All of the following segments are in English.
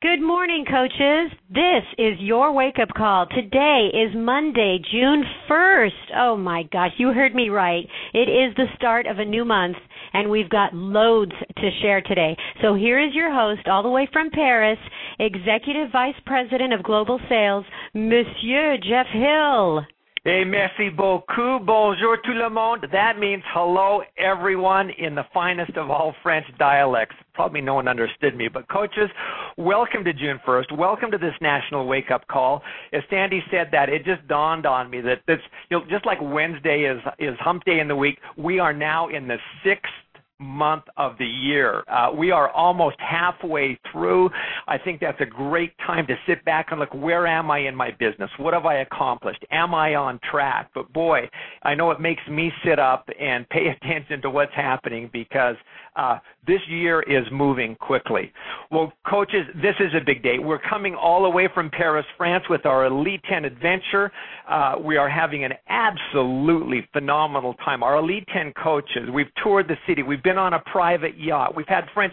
Good morning, coaches. This is your wake up call. Today is Monday, June 1st. Oh my gosh, you heard me right. It is the start of a new month, and we've got loads to share today. So here is your host, all the way from Paris, Executive Vice President of Global Sales, Monsieur Jeff Hill. Hey, merci beaucoup. Bonjour tout le monde. That means hello everyone in the finest of all French dialects. Probably no one understood me, but coaches, welcome to June 1st. Welcome to this national wake up call. As Sandy said that, it just dawned on me that this, you know, just like Wednesday is, is hump day in the week, we are now in the sixth month of the year. Uh, we are almost halfway through. I think that's a great time to sit back and look where am I in my business? What have I accomplished? Am I on track? But boy, I know it makes me sit up and pay attention to what's happening because uh, this year is moving quickly. Well, coaches, this is a big day. We're coming all the way from Paris, France with our Elite 10 adventure. Uh, we are having an absolutely phenomenal time. Our Elite 10 coaches, we've toured the city. We've been on a private yacht. We've had French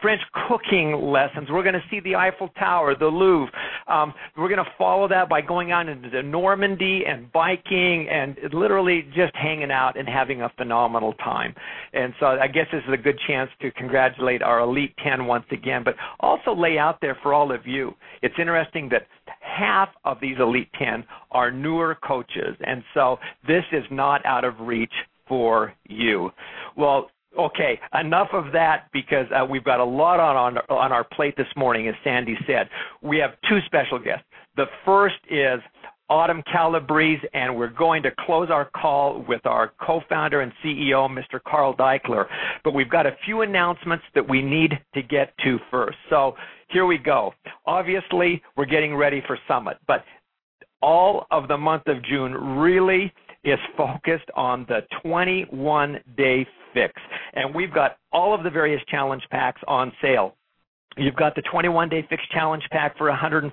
French cooking lessons. We're going to see the Eiffel Tower, the Louvre. Um, we're going to follow that by going out into Normandy and biking and literally just hanging out and having a phenomenal time. And so I guess this is a good chance to congratulate our Elite 10 once again, but also lay out there for all of you. It's interesting that half of these Elite 10 are newer coaches, and so this is not out of reach for you. Well, Okay, enough of that because uh, we've got a lot on, on on our plate this morning, as Sandy said. We have two special guests. The first is Autumn Calabrese, and we're going to close our call with our co-founder and CEO, Mr. Carl Daikeler. But we've got a few announcements that we need to get to first. So here we go. Obviously, we're getting ready for Summit, but all of the month of June really is focused on the 21 day fix. And we've got all of the various challenge packs on sale. You've got the 21 day fix challenge pack for $140,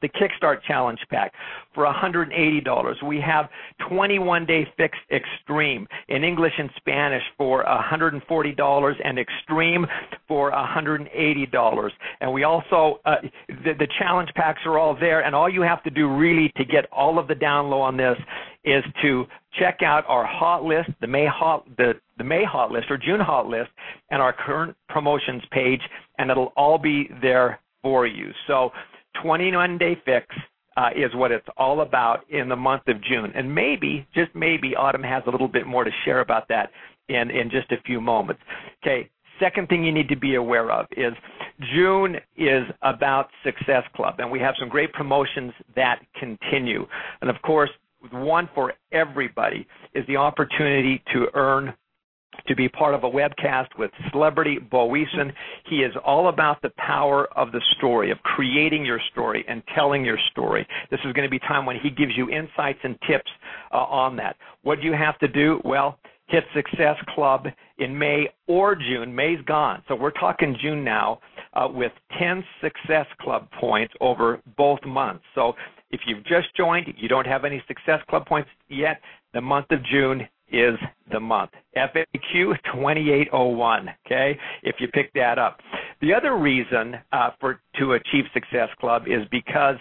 the Kickstart challenge pack for $180. We have 21 day fix extreme in English and Spanish for $140 and extreme for $180. And we also, uh, the, the challenge packs are all there, and all you have to do really to get all of the down low on this is to check out our hot list, the May hot the, the May hot list or June hot list, and our current promotions page, and it'll all be there for you. So 21 day fix uh, is what it's all about in the month of June. And maybe, just maybe, Autumn has a little bit more to share about that in, in just a few moments. Okay, second thing you need to be aware of is June is about Success Club, and we have some great promotions that continue. And of course, one for everybody is the opportunity to earn to be part of a webcast with celebrity Bo Eason. He is all about the power of the story, of creating your story and telling your story. This is going to be time when he gives you insights and tips uh, on that. What do you have to do? Well, hit Success Club in May or June. May's gone. So we're talking June now uh, with 10 Success Club points over both months. So if you've just joined, you don't have any Success Club points yet, the month of June is the month. FAQ 2801, okay, if you pick that up. The other reason uh, for to achieve Success Club is because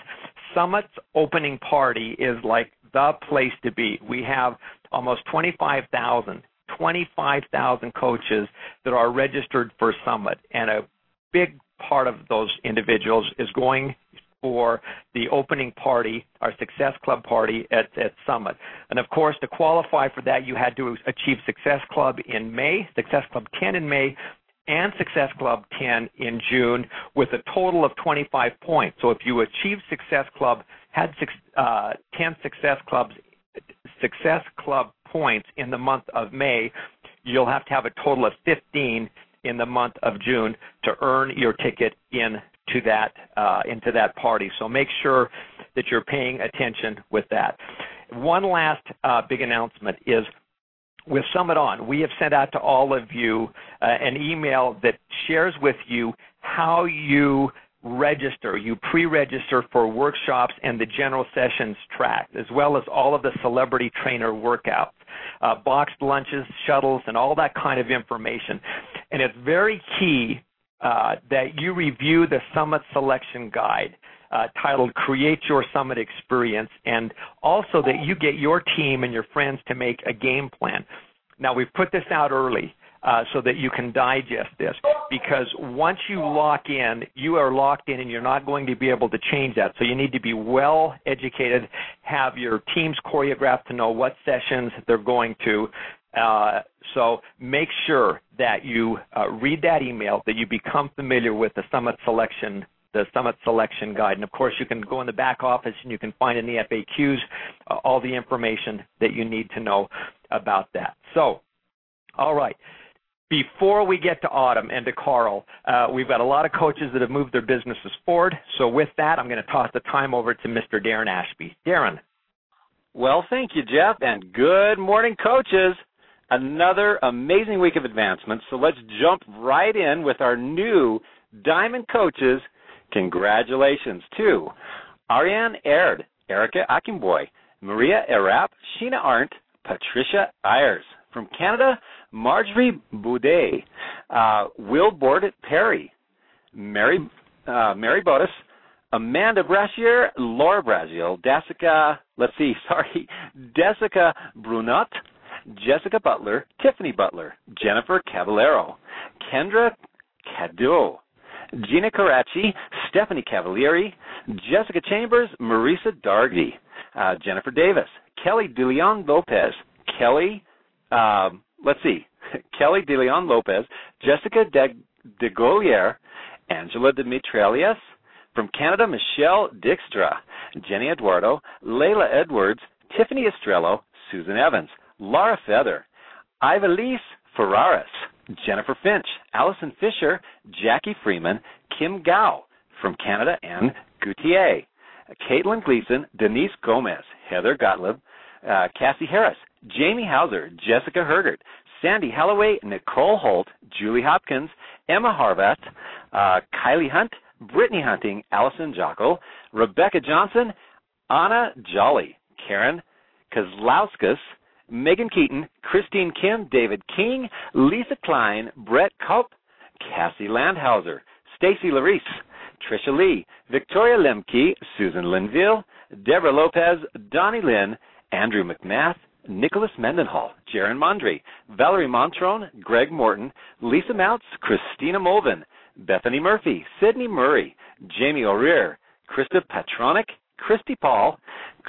Summit's opening party is like the place to be. We have almost 25,000 25,000 coaches that are registered for Summit, and a big part of those individuals is going for the opening party, our Success Club party at, at Summit. And of course, to qualify for that, you had to achieve Success Club in May, Success Club 10 in May, and Success Club 10 in June with a total of 25 points. So if you achieve Success Club, had uh, 10 Success Clubs, Success Club points in the month of May, you'll have to have a total of 15 in the month of June to earn your ticket in to that uh, into that party. So make sure that you're paying attention with that. One last uh, big announcement is with Summit On, we have sent out to all of you uh, an email that shares with you how you register, you pre-register for workshops and the general sessions track, as well as all of the celebrity trainer workouts, uh, boxed lunches, shuttles, and all that kind of information. And it's very key uh, that you review the Summit Selection Guide. Uh, titled Create Your Summit Experience, and also that you get your team and your friends to make a game plan. Now, we've put this out early uh, so that you can digest this. Because once you lock in, you are locked in and you're not going to be able to change that. So you need to be well educated, have your teams choreographed to know what sessions they're going to. Uh, so make sure that you uh, read that email, that you become familiar with the summit selection the summit selection guide. And of course, you can go in the back office and you can find in the FAQs uh, all the information that you need to know about that. So, all right before we get to Autumn and to Carl, uh, we've got a lot of coaches that have moved their businesses forward. So with that, I'm going to toss the time over to Mr. Darren Ashby. Darren. Well, thank you, Jeff, and good morning, coaches. Another amazing week of advancements. So let's jump right in with our new Diamond coaches. Congratulations to Ariane Aird, Erica Akimboy, Maria Arap, Sheena Arndt, Patricia Ayers. From Canada, Marjorie Boudet, uh, Will Bordet Perry, Mary uh, Mary Bodis, Amanda Brashier, Laura Braziel, Jessica, let's see, sorry, Jessica Brunot, Jessica Butler, Tiffany Butler, Jennifer Caballero, Kendra Cadeau, Gina Karachi, Stephanie Cavalieri, Jessica Chambers, Marisa Dargy, uh, Jennifer Davis, Kelly DeLeon Lopez, Kelly um, let's see, Kelly DeLeon Lopez, Jessica De, De Gaulier, Angela Dimitrielius, from Canada, Michelle Dijkstra, Jenny Eduardo, Layla Edwards, Tiffany Estrello, Susan Evans, Laura Feather, Ivalise Ferraris, Jennifer Finch, Allison Fisher, Jackie Freeman, Kim Gao from Canada, and Gutier, Caitlin Gleason, Denise Gomez, Heather Gottlieb, uh, Cassie Harris, Jamie Hauser, Jessica Hergert, Sandy Halloway, Nicole Holt, Julie Hopkins, Emma Harvat, uh, Kylie Hunt, Brittany Hunting, Allison Jockel, Rebecca Johnson, Anna Jolly, Karen Kozlauskas, Megan Keaton, Christine Kim, David King, Lisa Klein, Brett Kopp, Cassie Landhauser, Stacy Larice, Trisha Lee, Victoria Lemke, Susan Linville, Deborah Lopez, Donnie Lynn, Andrew McMath, Nicholas Mendenhall, Jaron Mondry, Valerie Montrone, Greg Morton, Lisa Mounts, Christina Mulvin, Bethany Murphy, Sydney Murray, Jamie O'Rear, Krista Patronic, Christy Paul,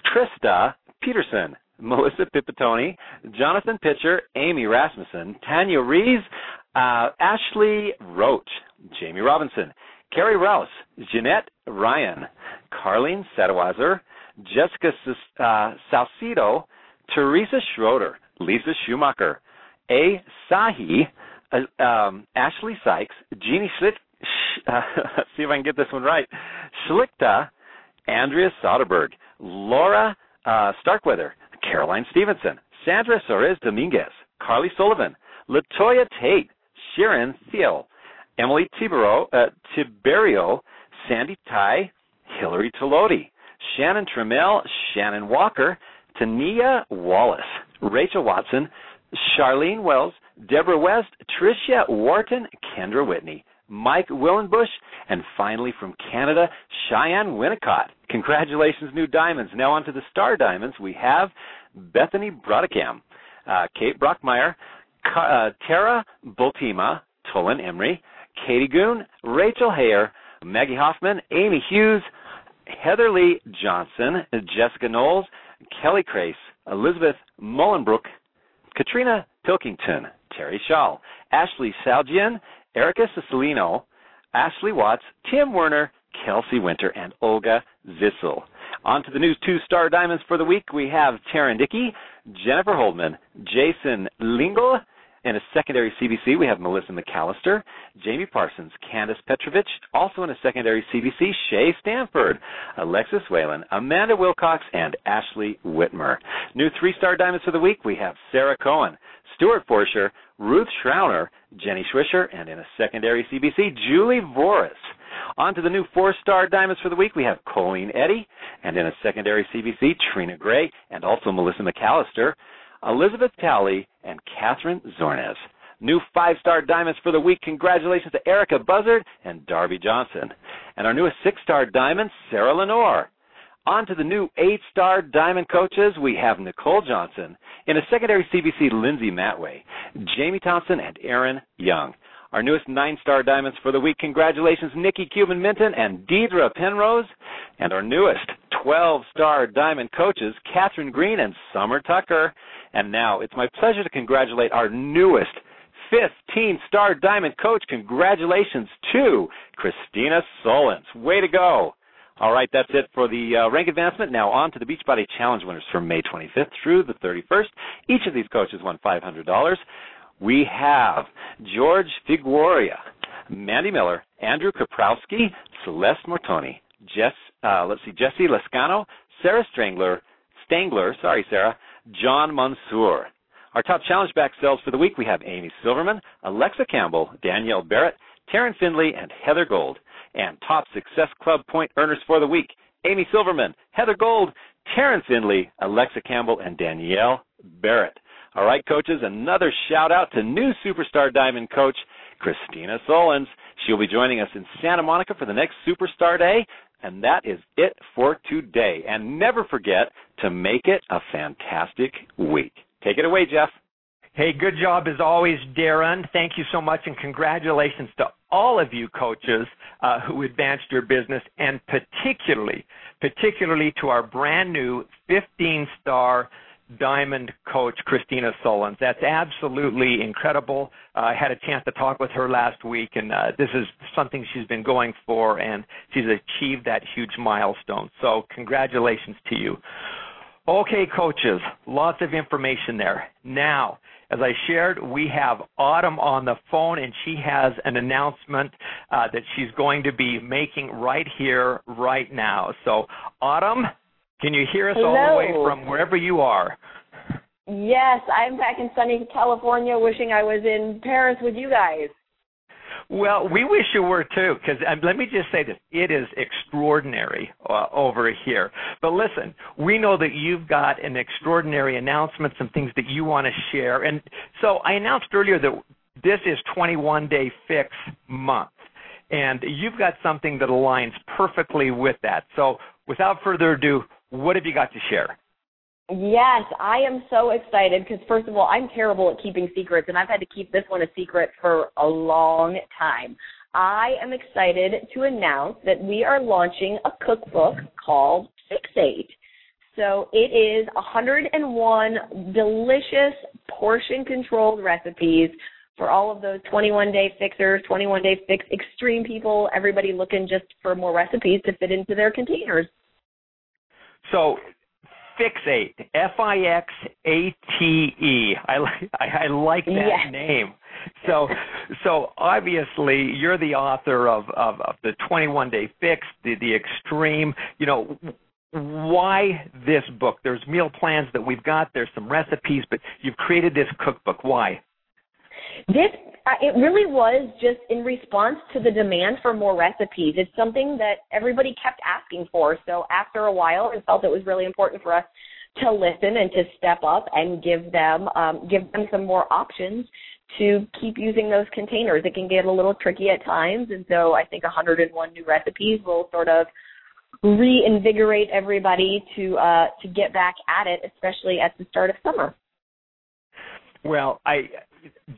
Trista Peterson, Melissa Pipitone, Jonathan Pitcher, Amy Rasmussen, Tanya Rees, uh, Ashley Roach, Jamie Robinson, Carrie Rouse, Jeanette Ryan, Carlene Sadawazer, Jessica uh, Salcido, Teresa Schroeder, Lisa Schumacher, A. Sahi, uh, um, Ashley Sykes, Jeannie Schlick, uh, see if I can get this one right, Schlichta, Andrea Soderberg, Laura uh, Starkweather, Caroline Stevenson, Sandra Soares Dominguez, Carly Sullivan, Latoya Tate, Sharon Thiel, Emily Tiberio, uh, Tiberio Sandy Ty, Hillary Tolodi, Shannon Trammell, Shannon Walker, Tania Wallace, Rachel Watson, Charlene Wells, Deborah West, Tricia Wharton, Kendra Whitney, Mike Willenbush, and finally from Canada, Cheyenne Winnicott. Congratulations, new diamonds. Now on to the star diamonds. We have Bethany Brodicam, uh, Kate Brockmeyer, uh, Tara Boltima, Tolan Emery, Katie Goon, Rachel Hayer, Maggie Hoffman, Amy Hughes, Heather Lee Johnson, Jessica Knowles, Kelly Crace, Elizabeth Mullenbrook, Katrina Pilkington, Terry Shaw, Ashley Salgian, Erica Cicilino, Ashley Watts, Tim Werner, Kelsey Winter, and Olga Zissel. On to the news two star diamonds for the week. We have Taryn Dickey, Jennifer Holdman, Jason Lingle, in a secondary CBC, we have Melissa McAllister, Jamie Parsons, Candace Petrovich. Also in a secondary CBC, Shay Stanford, Alexis Whalen, Amanda Wilcox, and Ashley Whitmer. New three-star diamonds for the week, we have Sarah Cohen, Stuart Forsher, Ruth Schrauner, Jenny Schwisher, and in a secondary CBC, Julie Voris. On to the new four-star diamonds for the week, we have Colleen Eddy, and in a secondary CBC, Trina Gray, and also Melissa McAllister. Elizabeth Talley, and Catherine Zornes. New five star diamonds for the week. Congratulations to Erica Buzzard and Darby Johnson. And our newest six star diamond, Sarah Lenore. On to the new eight star diamond coaches, we have Nicole Johnson. In a secondary CBC, Lindsay Matway, Jamie Thompson, and Aaron Young. Our newest nine star diamonds for the week, congratulations, Nikki Cuban Minton and Deidre Penrose. And our newest 12 star diamond coaches, Catherine Green and Summer Tucker. And now it's my pleasure to congratulate our newest 15 star diamond coach. Congratulations to Christina Solons. Way to go. All right, that's it for the uh, rank advancement. Now on to the Beachbody Challenge winners from May 25th through the 31st. Each of these coaches won $500. We have George Figuoria, Mandy Miller, Andrew Kaprowski, Celeste Mortoni, Jess, uh, let's see, Jesse Lascano, Sarah Strangler, Stangler, sorry, Sarah, John Mansour. Our top challenge back sales for the week, we have Amy Silverman, Alexa Campbell, Danielle Barrett, Taryn Findley, and Heather Gold. And top Success Club point earners for the week, Amy Silverman, Heather Gold, Taryn Findley, Alexa Campbell, and Danielle Barrett. All right, coaches, another shout out to new Superstar Diamond coach, Christina Solons. She'll be joining us in Santa Monica for the next Superstar Day. And that is it for today. And never forget to make it a fantastic week. Take it away, Jeff. Hey, good job as always, Darren. Thank you so much, and congratulations to all of you coaches uh, who advanced your business, and particularly, particularly to our brand new 15-star diamond coach Christina Solons. That's absolutely incredible. Uh, I had a chance to talk with her last week, and uh, this is something she's been going for, and she's achieved that huge milestone. So, congratulations to you. Okay, coaches, lots of information there. Now, as I shared, we have Autumn on the phone, and she has an announcement uh, that she's going to be making right here, right now. So, Autumn, can you hear us Hello. all the way from wherever you are? Yes, I'm back in sunny California, wishing I was in Paris with you guys. Well, we wish you were too, because um, let me just say this: it is extraordinary uh, over here. But listen, we know that you've got an extraordinary announcement, some things that you want to share, and so I announced earlier that this is 21 Day Fix Month, and you've got something that aligns perfectly with that. So, without further ado, what have you got to share? Yes, I am so excited because, first of all, I'm terrible at keeping secrets, and I've had to keep this one a secret for a long time. I am excited to announce that we are launching a cookbook called Fixate. So it is 101 delicious, portion controlled recipes for all of those 21 day fixers, 21 day fix extreme people, everybody looking just for more recipes to fit into their containers. So, Fixate, F I X A T E. I like I like that Yes. name. So, so obviously you're the author of, of, of the 21 Day Fix, the the extreme. You know, why this book? There's meal plans that we've got. There's some recipes, but you've created this cookbook. Why? This uh, it really was just in response to the demand for more recipes. It's something that everybody kept asking for. So after a while, I felt it was really important for us to listen and to step up and give them um, give them some more options to keep using those containers. It can get a little tricky at times, and so I think 101 new recipes will sort of reinvigorate everybody to uh, to get back at it, especially at the start of summer. Well, I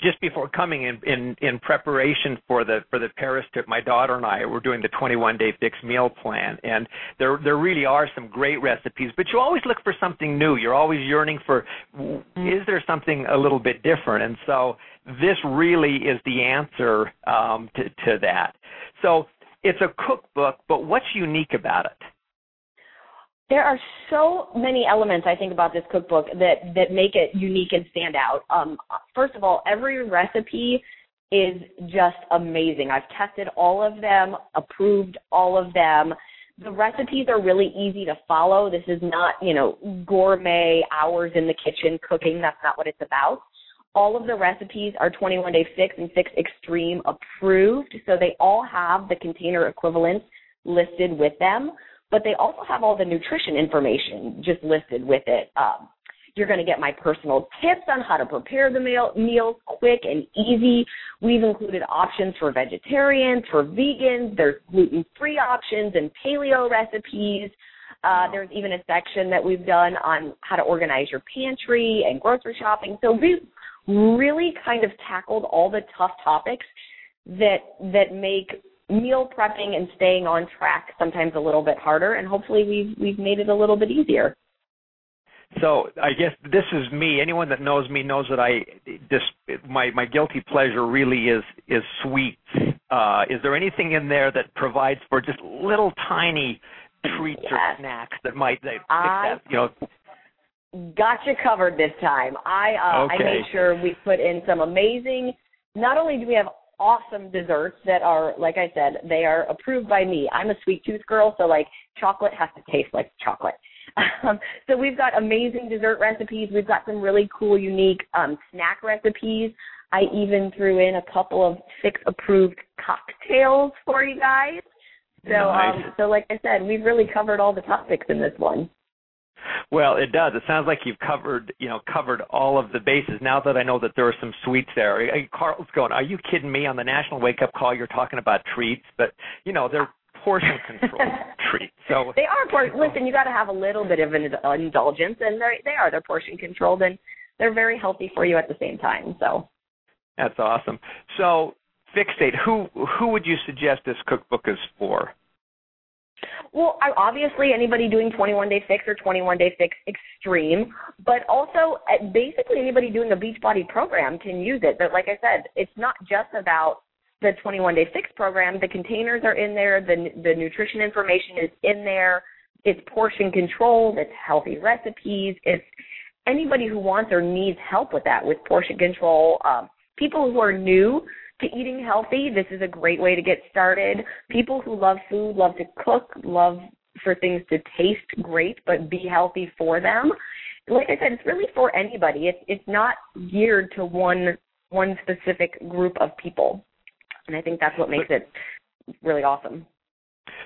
just before coming in in in preparation for the for the Paris trip, my daughter and I were doing the 21 day fixed meal plan, and there there really are some great recipes. But you always look for something new. You're always yearning for is there something a little bit different? And so this really is the answer um, to to that. So it's a cookbook, but what's unique about it? There are so many elements I think about this cookbook that that make it unique and stand out. Um, first of all, every recipe is just amazing. I've tested all of them, approved all of them. The recipes are really easy to follow. This is not, you know, gourmet hours in the kitchen cooking. That's not what it's about. All of the recipes are 21 Day Fix and Fix Extreme approved, so they all have the container equivalents listed with them but they also have all the nutrition information just listed with it. Um, You're going to get my personal tips on how to prepare the meal, meals quick and easy. We've included options for vegetarians, for vegans. There's gluten-free options and paleo recipes. Uh, there's even a section that we've done on how to organize your pantry and grocery shopping. So we've really kind of tackled all the tough topics that that make meal prepping and staying on track sometimes a little bit harder and hopefully we've we've made it a little bit easier. So I guess this is me. Anyone that knows me knows that I just my my guilty pleasure really is is sweets. Uh, is there anything in there that provides for just little tiny treats yes. or snacks that might that, I, that you know got you covered this time. I uh, okay. I made sure we put in some amazing. Not only do we have awesome desserts that are, like I said, they are approved by me. I'm a sweet tooth girl, so like chocolate has to taste like chocolate. Um, so we've got amazing dessert recipes. We've got some really cool, unique um, snack recipes. I even threw in a couple of six approved cocktails for you guys. So, nice. um, so like I said, we've really covered all the topics in this one. Well, it does. It sounds like you've covered, you know, covered all of the bases. Now that I know that there are some sweets there, Carl's going. Are you kidding me? On the National Wake Up Call, you're talking about treats, but you know they're portion control treats. So they are. Por- listen, you got to have a little bit of an indulgence, and they they are. They're portion controlled, and they're very healthy for you at the same time. So that's awesome. So Fixate, who who would you suggest this cookbook is for? Well, obviously anybody doing 21 day fix or 21 day fix extreme, but also uh, basically anybody doing a Beachbody program can use it. But like I said, it's not just about the 21 day fix program. The containers are in there. The the nutrition information is in there. It's portion controlled. It's healthy recipes. It's anybody who wants or needs help with that with portion control. Um, people who are new to eating healthy, this is a great way to get started. People who love food, love to cook, love for things to taste great but be healthy for them. Like I said, it's really for anybody. It's it's not geared to one one specific group of people. And I think that's what makes it really awesome.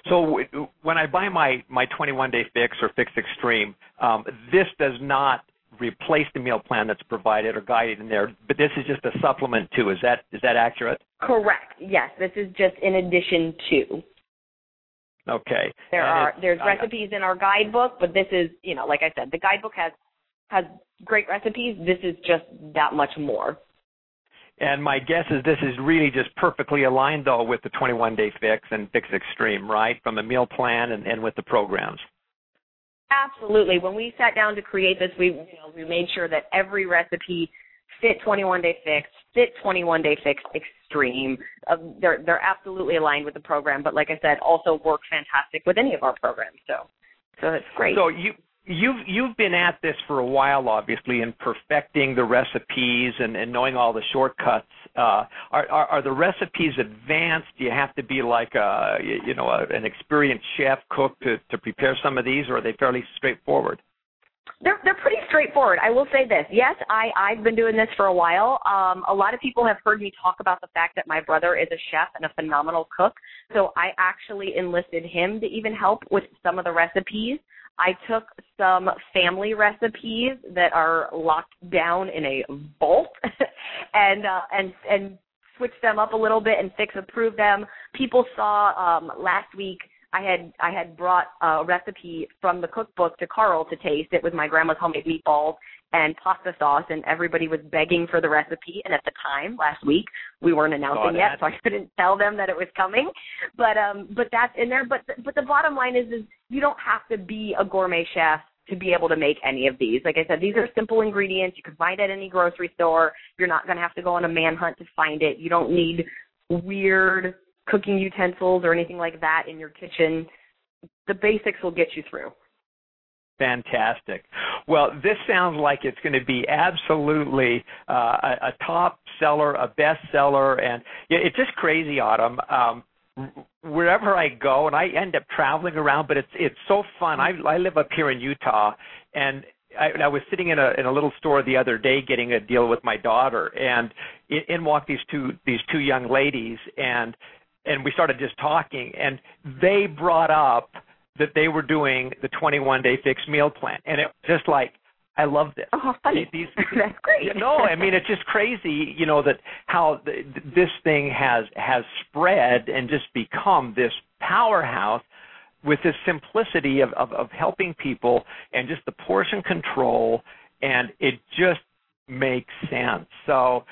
So when I buy my my 21 day fix or fix extreme, um, this does not replace the meal plan that's provided or guided in there, but this is just a supplement to. Is that is that accurate? Correct. Yes, this is just in addition to. Okay. There and are there's I, recipes in our guidebook, but this is you know like I said, the guidebook has has great recipes. This is just that much more. And my guess is this is really just perfectly aligned though with the 21 day fix and fix extreme, right? From the meal plan and, and with the programs. Absolutely. When we sat down to create this, we you know we made sure that every recipe fit 21 day fix, fit 21 day fix extreme. Uh, they're they're absolutely aligned with the program, but like I said, also work fantastic with any of our programs. So so it's great. So you you've you've been at this for a while, obviously, in perfecting the recipes and, and knowing all the shortcuts. Uh, are, are, are the recipes advanced? Do you have to be like a you know a, an experienced chef cook to to prepare some of these, or are they fairly straightforward? They're they're pretty straightforward. I will say this. Yes, I I've been doing this for a while. Um, a lot of people have heard me talk about the fact that my brother is a chef and a phenomenal cook. So I actually enlisted him to even help with some of the recipes. I took some family recipes that are locked down in a vault and uh, and and switch them up a little bit and fix approve them. People saw um, last week I had I had brought a recipe from the cookbook to Carl to taste. It was my grandma's homemade meatballs and pasta sauce, and everybody was begging for the recipe. And at the time, last week, we weren't announcing yet, so I couldn't tell them that it was coming. But um, but that's in there. But but the bottom line is is you don't have to be a gourmet chef to be able to make any of these. Like I said, these are simple ingredients. You can find at any grocery store. You're not going to have to go on a manhunt to find it. You don't need weird cooking utensils or anything like that in your kitchen. The basics will get you through. Fantastic. Well, this sounds like it's going to be absolutely uh, a, a, top seller, a bestseller, and it's just crazy, Autumn. Um, wherever I go, and I end up traveling around, but it's it's so fun. I I live up here in Utah, and I, I was sitting in a in a little store the other day getting a deal with my daughter, and in, in walked these two these two young ladies, and and we started just talking, and they brought up that they were doing the 21 day fixed meal plan, and it just like I love this. Oh, funny. These, That's great. no, I mean it's just crazy, you know, that how the, this thing has has spread and just become this powerhouse with this simplicity of, of, of helping people and just the portion control, and it just makes sense. So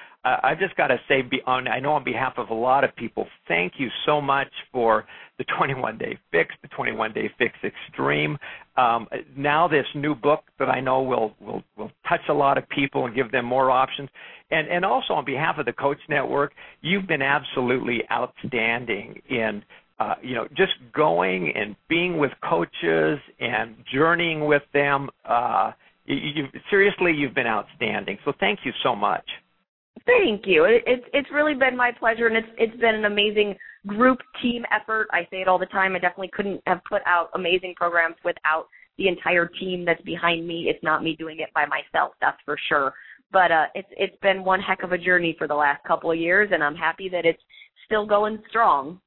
I've just got to say, on, I know on behalf of a lot of people, thank you so much for the 21 Day Fix, the 21 Day Fix Extreme. Um, now this new book that I know will will will touch a lot of people and give them more options. And and also on behalf of the Coach Network, you've been absolutely outstanding in uh, you know, just going and being with coaches and journeying with them. Uh, you, you, seriously, you've been outstanding. So thank you so much. Thank you. It, it's it's really been my pleasure, and it's it's been an amazing group team effort. I say it all the time. I definitely couldn't have put out amazing programs without the entire team that's behind me. It's not me doing it by myself, that's for sure. But uh, it's it's been one heck of a journey for the last couple of years, and I'm happy that it's still going strong.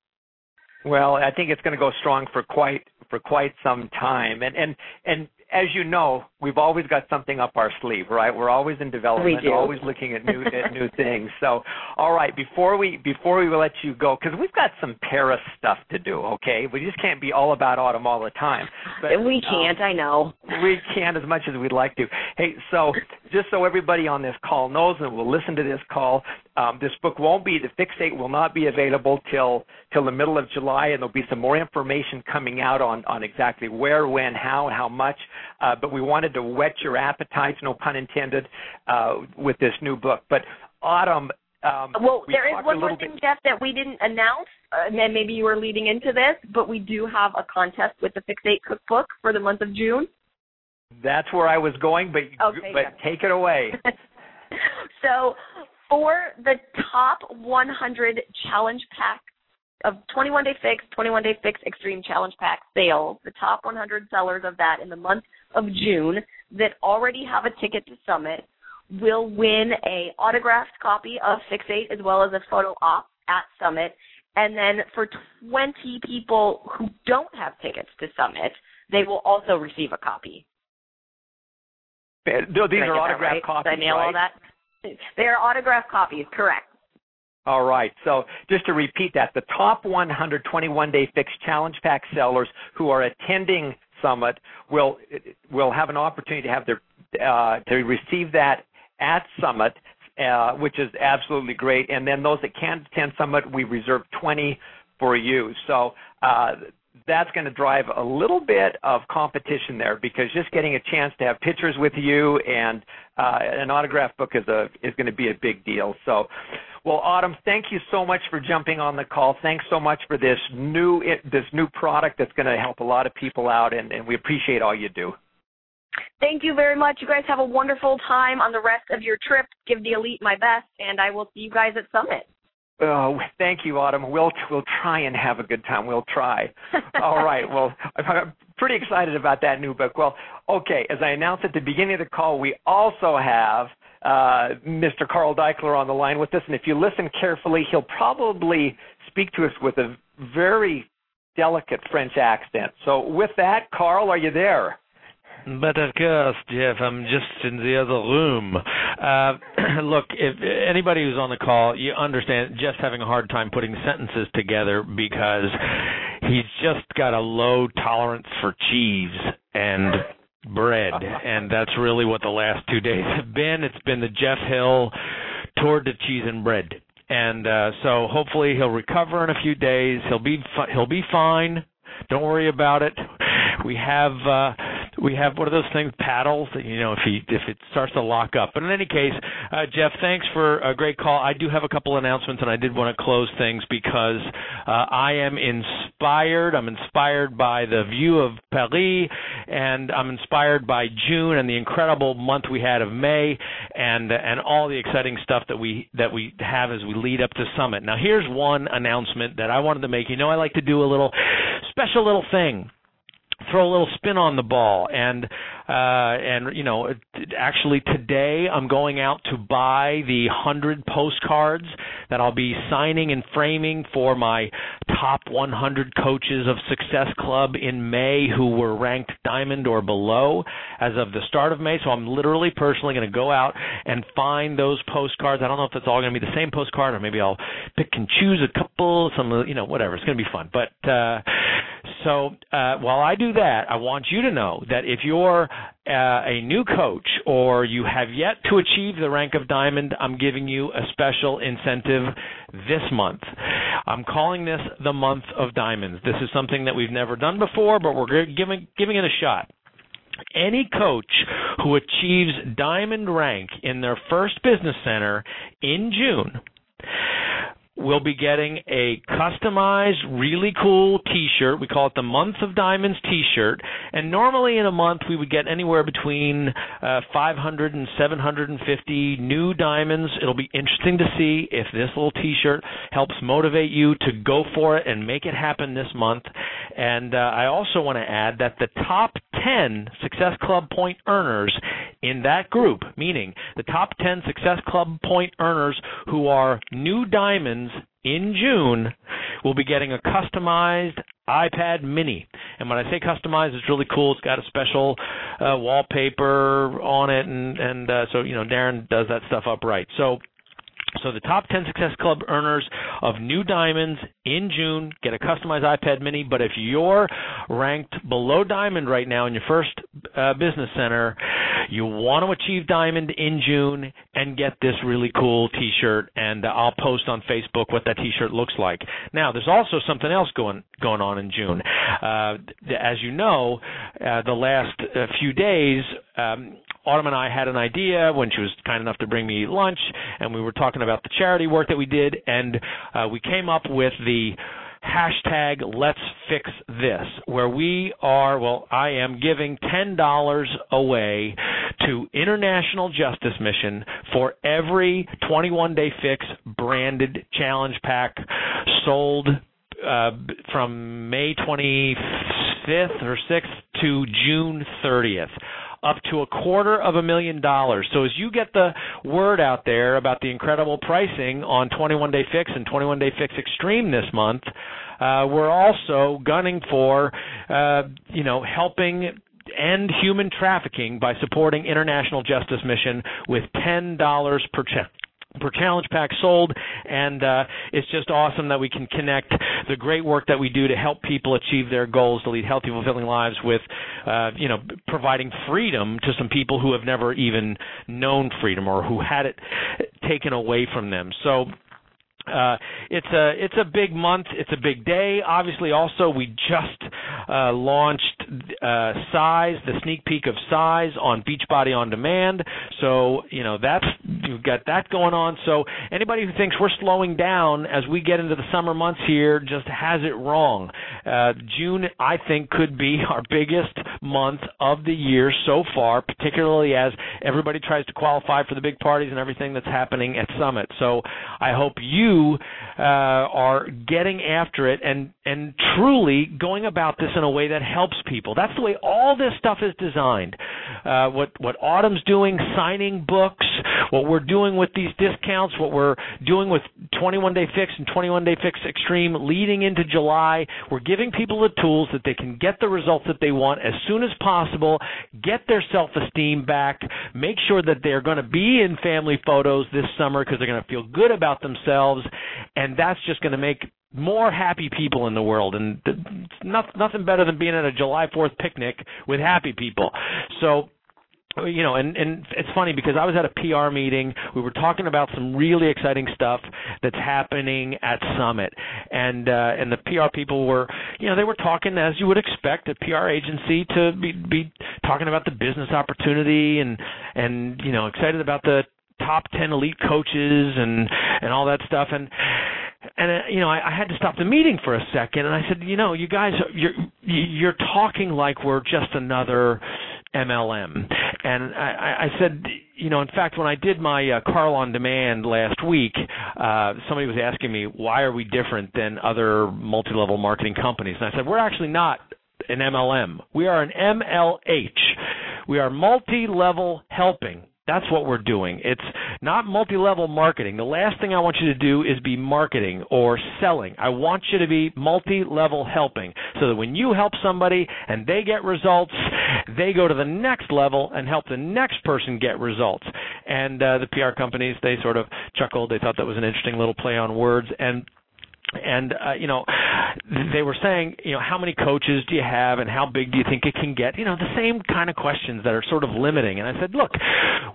Well, I think it's going to go strong for quite for quite some time, and and and as you know, we've always got something up our sleeve, right? We're always in development, always looking at new at new things. So, all right, before we before we let you go, because we've got some Paris stuff to do. Okay, we just can't be all about autumn all the time. But, we can't. Um, I know. We can't as much as we'd like to. Hey, so just so everybody on this call knows, and will listen to this call, um, this book won't be the fixate will not be available till till the middle of July, and there'll be some more information coming out on on exactly where, when, how, and how much. Uh, but we wanted to whet your appetites, no pun intended, uh, with this new book. But Autumn. Um, well, we there is one more thing, bit... Jeff, that we didn't announce, uh, and maybe you were leading into this, but we do have a contest with the Fixate Cookbook for the month of June. That's where I was going, but okay, but take it away. so, for the top 100 challenge pack of 21 Day Fix, 21 Day Fix Extreme Challenge Pack sales, the top 100 sellers of that in the month of June that already have a ticket to Summit will win a autographed copy of Fixate as well as a photo op at Summit. And then for 20 people who don't have tickets to Summit, they will also receive a copy. Eh, no, these are autographed right? copies. Did I nail right? all that? They are autographed copies, correct. All right. So just to repeat that, the top 121 day fixed challenge pack sellers who are attending Summit will will have an opportunity to have their uh, to receive that at Summit, uh, which is absolutely great. And then those that can't attend Summit, we reserve 20 for you. So uh, that's going to drive a little bit of competition there because just getting a chance to have pictures with you and uh, an autograph book is a is going to be a big deal. So, well, Autumn, thank you so much for jumping on the call. Thanks so much for this new this new product that's going to help a lot of people out, and, and we appreciate all you do. Thank you very much. You guys have a wonderful time on the rest of your trip. Give the elite my best, and I will see you guys at Summit. Oh, thank you, Autumn. We'll we'll try and have a good time. We'll try. All right. Well, I'm pretty excited about that new book. Well, okay. As I announced at the beginning of the call, we also have uh, Mr. Carl Daikeler on the line with us, and if you listen carefully, he'll probably speak to us with a very delicate French accent. So, with that, Carl, are you there? But of course, Jeff, I'm just in the other room. Uh, look, if anybody who's on the call, you understand Jeff's having a hard time putting sentences together because he's just got a low tolerance for cheese and bread, and that's really what the last two days have been. It's been the Jeff Hill toward the cheese and bread, and uh, so hopefully he'll recover in a few days. He'll be fi- he'll be fine. Don't worry about it. We have. Uh, we have one of those things paddles that you know if he if it starts to lock up. But in any case, uh, Jeff, thanks for a great call. I do have a couple announcements, and I did want to close things because uh, I am inspired. I'm inspired by the view of Paris, and I'm inspired by June and the incredible month we had of May, and and all the exciting stuff that we that we have as we lead up to Summit. Now, here's one announcement that I wanted to make. You know, I like to do a little special little thing throw a little spin on the ball. And uh and you know actually today I'm going out to buy the 100 postcards that I'll be signing and framing for my top 100 coaches of Success Club in May who were ranked diamond or below as of the start of May. So I'm literally personally going to go out and find those postcards. I don't know if it's all going to be the same postcard or maybe I'll pick and choose a couple some you know whatever. It's going to be fun. But uh so uh, while I do that, I want you to know that if you're uh, a new coach or you have yet to achieve the rank of diamond, I'm giving you a special incentive this month. I'm calling this the month of diamonds. This is something that we've never done before, but we're giving giving it a shot. Any coach who achieves diamond rank in their first business center in June we'll be getting a customized, really cool T-shirt. We call it the Month of Diamonds T-shirt. And normally in a month we would get anywhere between uh, 500 and 750 new diamonds. It'll be interesting to see if this little T-shirt helps motivate you to go for it and make it happen this month. And uh, I also want to add that the top 10 Success Club point earners in that group, meaning the top 10 Success Club point earners who are new diamonds in June, we'll be getting a customized iPad mini. And when I say customized, it's really cool. It's got a special uh, wallpaper on it, and and uh, so you know Darren does that stuff up right. So so the top 10 Success Club earners of new diamonds in June get a customized iPad mini, but if you're ranked below diamond right now in your first uh, business center, you want to achieve diamond in June and get this really cool t-shirt and uh, I'll post on Facebook what that t-shirt looks like. Now, there's also something else going going on in June. Uh, as you know, uh, the last uh, few days um, Autumn and I had an idea when she was kind enough to bring me lunch, and we were talking about the charity work that we did, and uh, we came up with the hashtag let's fix this where we are well i am giving ten dollars away to international justice mission for every 21 day fix branded challenge pack sold uh, from may 25th or 6th to june 30th up to a quarter of a million dollars. So as you get the word out there about the incredible pricing on 21 Day Fix and 21 Day Fix Extreme this month, uh, we're also gunning for, uh, you know, helping end human trafficking by supporting International Justice Mission with $10 per check per challenge pack sold and uh, it's just awesome that we can connect the great work that we do to help people achieve their goals to lead healthy fulfilling lives with uh, you know providing freedom to some people who have never even known freedom or who had it taken away from them. So uh, it's a it's a big month. It's a big day. Obviously, also we just uh, launched uh, CIZE, the sneak peek of CIZE on Beachbody on Demand. So you know that's you've got that going on. So anybody who thinks we're slowing down as we get into the summer months here just has it wrong. Uh, June, I think, could be our biggest month of the year so far, particularly as everybody tries to qualify for the big parties and everything that's happening at Summit. So I hope you uh, are getting after it and and truly going about this in a way that helps people. That's the way all this stuff is designed. Uh, what what Autumn's doing, signing books, what we're doing with these discounts, what we're doing with 21 Day Fix and 21 Day Fix Extreme leading into July, we're giving people the tools that they can get the results that they want as soon as possible, get their self-esteem back, make sure that they're going to be in family photos this summer because they're going to feel good about themselves and that's just going to make more happy people in the world and not, nothing better than being at a July 4th picnic with happy people. So you know, and and it's funny because I was at a PR meeting. We were talking about some really exciting stuff that's happening at Summit, and uh, and the PR people were, you know, they were talking as you would expect a PR agency to be be talking about the business opportunity and and you know excited about the top 10 elite coaches and and all that stuff and and uh, you know I, I had to stop the meeting for a second and I said you know you guys you're you're talking like we're just another MLM and I, I said you know in fact when I did my uh, Carl on demand last week uh somebody was asking me why are we different than other multi-level marketing companies and I said we're actually not an MLM. We are an MLH. We are multi-level helping. That's what we're doing. It's not multi level marketing. The last thing I want you to do is be marketing or selling. I want you to be multi level helping so that when you help somebody and they get results, they go to the next level and help the next person get results. And uh, the PR companies, they sort of chuckled. They thought that was an interesting little play on words. And and uh, you know they were saying you know how many coaches do you have and how big do you think it can get? You know the same kind of questions that are sort of limiting. And i said look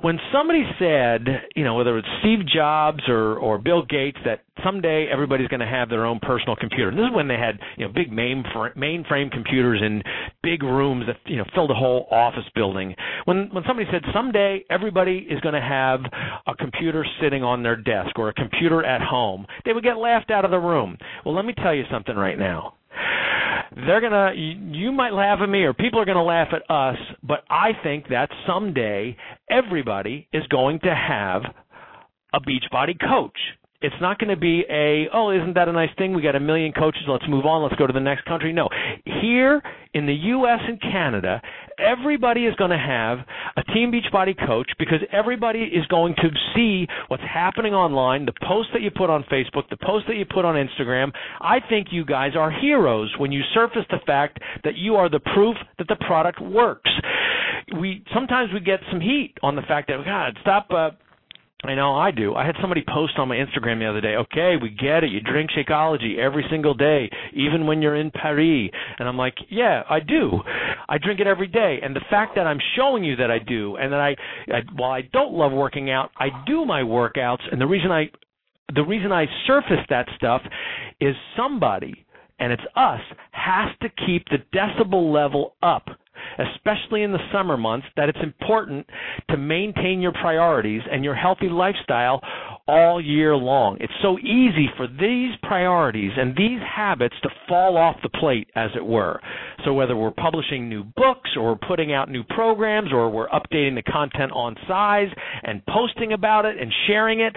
when somebody said you know whether it's steve jobs or or bill gates that someday everybody's going to have their own personal computer and this is when they had you know big mainframe mainframe computers in big rooms that you know filled a whole office building when when somebody said someday everybody is going to have a computer sitting on their desk or a computer at home they would get laughed out of the room. Well, let me tell you something right now. They're gonna, you might laugh at me, or people are gonna laugh at us, but I think that someday everybody is going to have a Beachbody coach. It's not going to be a, oh, isn't that a nice thing? We got a million coaches. Let's move on. Let's go to the next country. No. Here in the U.S. and Canada, everybody is going to have a Team Beachbody coach because everybody is going to see what's happening online, the posts that you put on Facebook, the posts that you put on Instagram. I think you guys are heroes when you surface the fact that you are the proof that the product works. We sometimes we get some heat on the fact that God, stop uh, I know I do. I had somebody post on my Instagram the other day, okay, we get it. You drink Shakeology every single day, even when you're in Paris. And I'm like, yeah, I do. I drink it every day. And the fact that I'm showing you that I do and that I, I while I don't love working out, I do my workouts. And the reason I, the reason I surface that stuff is somebody, and it's us, has to keep the decibel level up especially in the summer months, that it's important to maintain your priorities and your healthy lifestyle all year long. It's so easy for these priorities and these habits to fall off the plate, as it were. So whether we're publishing new books or putting out new programs or we're updating the content on CIZE and posting about it and sharing it,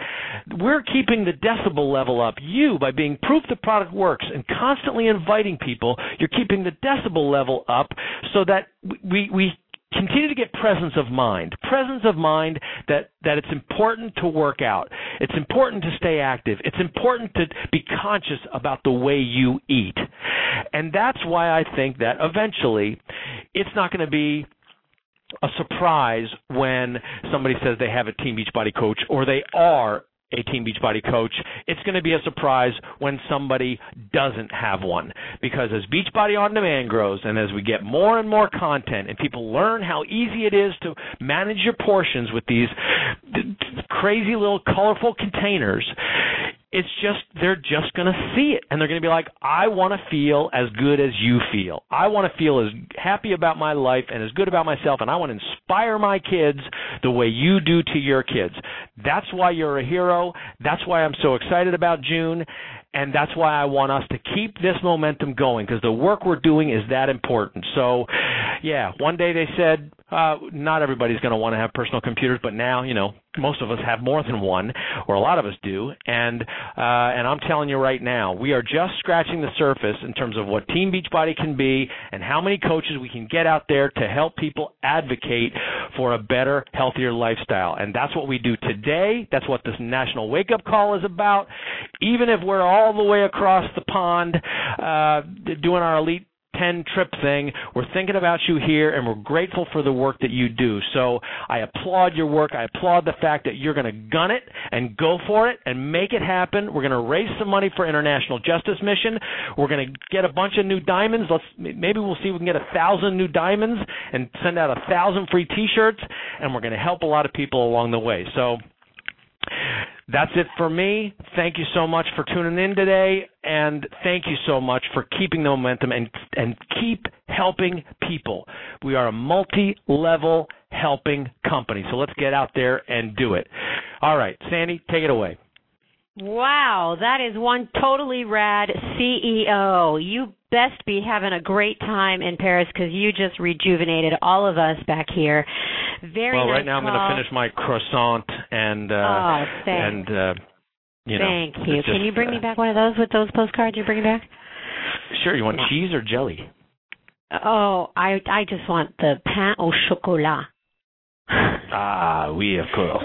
we're keeping the decibel level up. You, by being proof the product works and constantly inviting people, you're keeping the decibel level up so that we, we continue to get presence of mind. Presence of mind that that it's important to work out. It's important to stay active. It's important to be conscious about the way you eat. And that's why i think that eventually it's not going to be a surprise when somebody says they have a team beachbody coach or they are a Team Beachbody coach, it's going to be a surprise when somebody doesn't have one. Because as Beachbody On Demand grows and as we get more and more content and people learn how easy it is to manage your portions with these crazy little colorful containers, it's just they're just going to see it and they're going to be like I want to feel as good as you feel. I want to feel as happy about my life and as good about myself and I want to inspire my kids the way you do to your kids. That's why you're a hero. That's why I'm so excited about June and that's why I want us to keep this momentum going because the work we're doing is that important. So, yeah, one day they said uh, not everybody's going to want to have personal computers, but now you know most of us have more than one, or a lot of us do. And uh, and I'm telling you right now, we are just scratching the surface in terms of what Team Beachbody can be, and how many coaches we can get out there to help people advocate for a better, healthier lifestyle. And that's what we do today. That's what this national wake up call is about. Even if we're all the way across the pond uh, doing our elite 10 trip thing. We're thinking about you here and we're grateful for the work that you do. So I applaud your work. I applaud the fact that you're going to gun it and go for it and make it happen. We're going to raise some money for International Justice Mission. We're going to get a bunch of new diamonds. Let's maybe we'll see if we can get a thousand new diamonds and send out a thousand free T-shirts, and we're going to help a lot of people along the way. So that's it for me. Thank you so much for tuning in today, and thank you so much for keeping the momentum and and keep helping people. We are a multi-level helping company, so let's get out there and do it. All right, Sandy, take it away. Wow, that is one totally rad CEO. You best be having a great time in Paris because you just rejuvenated all of us back here. Very well. Nice right now, call. I'm going to finish my croissant and uh, oh, and uh, you know. Thank you. it's Can you bring me uh, back one of those with those postcards you're bringing back? Sure. You want cheese or jelly? Oh, I I just want the pain au chocolat. ah, oui, of course.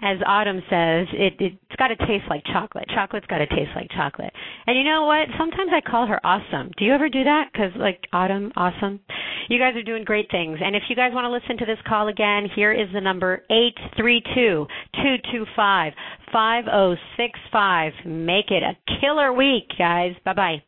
As Autumn says, it it's got to taste like chocolate. Chocolate's got to taste like chocolate. And you know what? Sometimes I call her awesome. Do you ever do that? Because like Autumn, awesome. You guys are doing great things. And if you guys want to listen to this call again, here is the number eight three two two two five five zero six five. Make it a killer week, guys. Bye bye.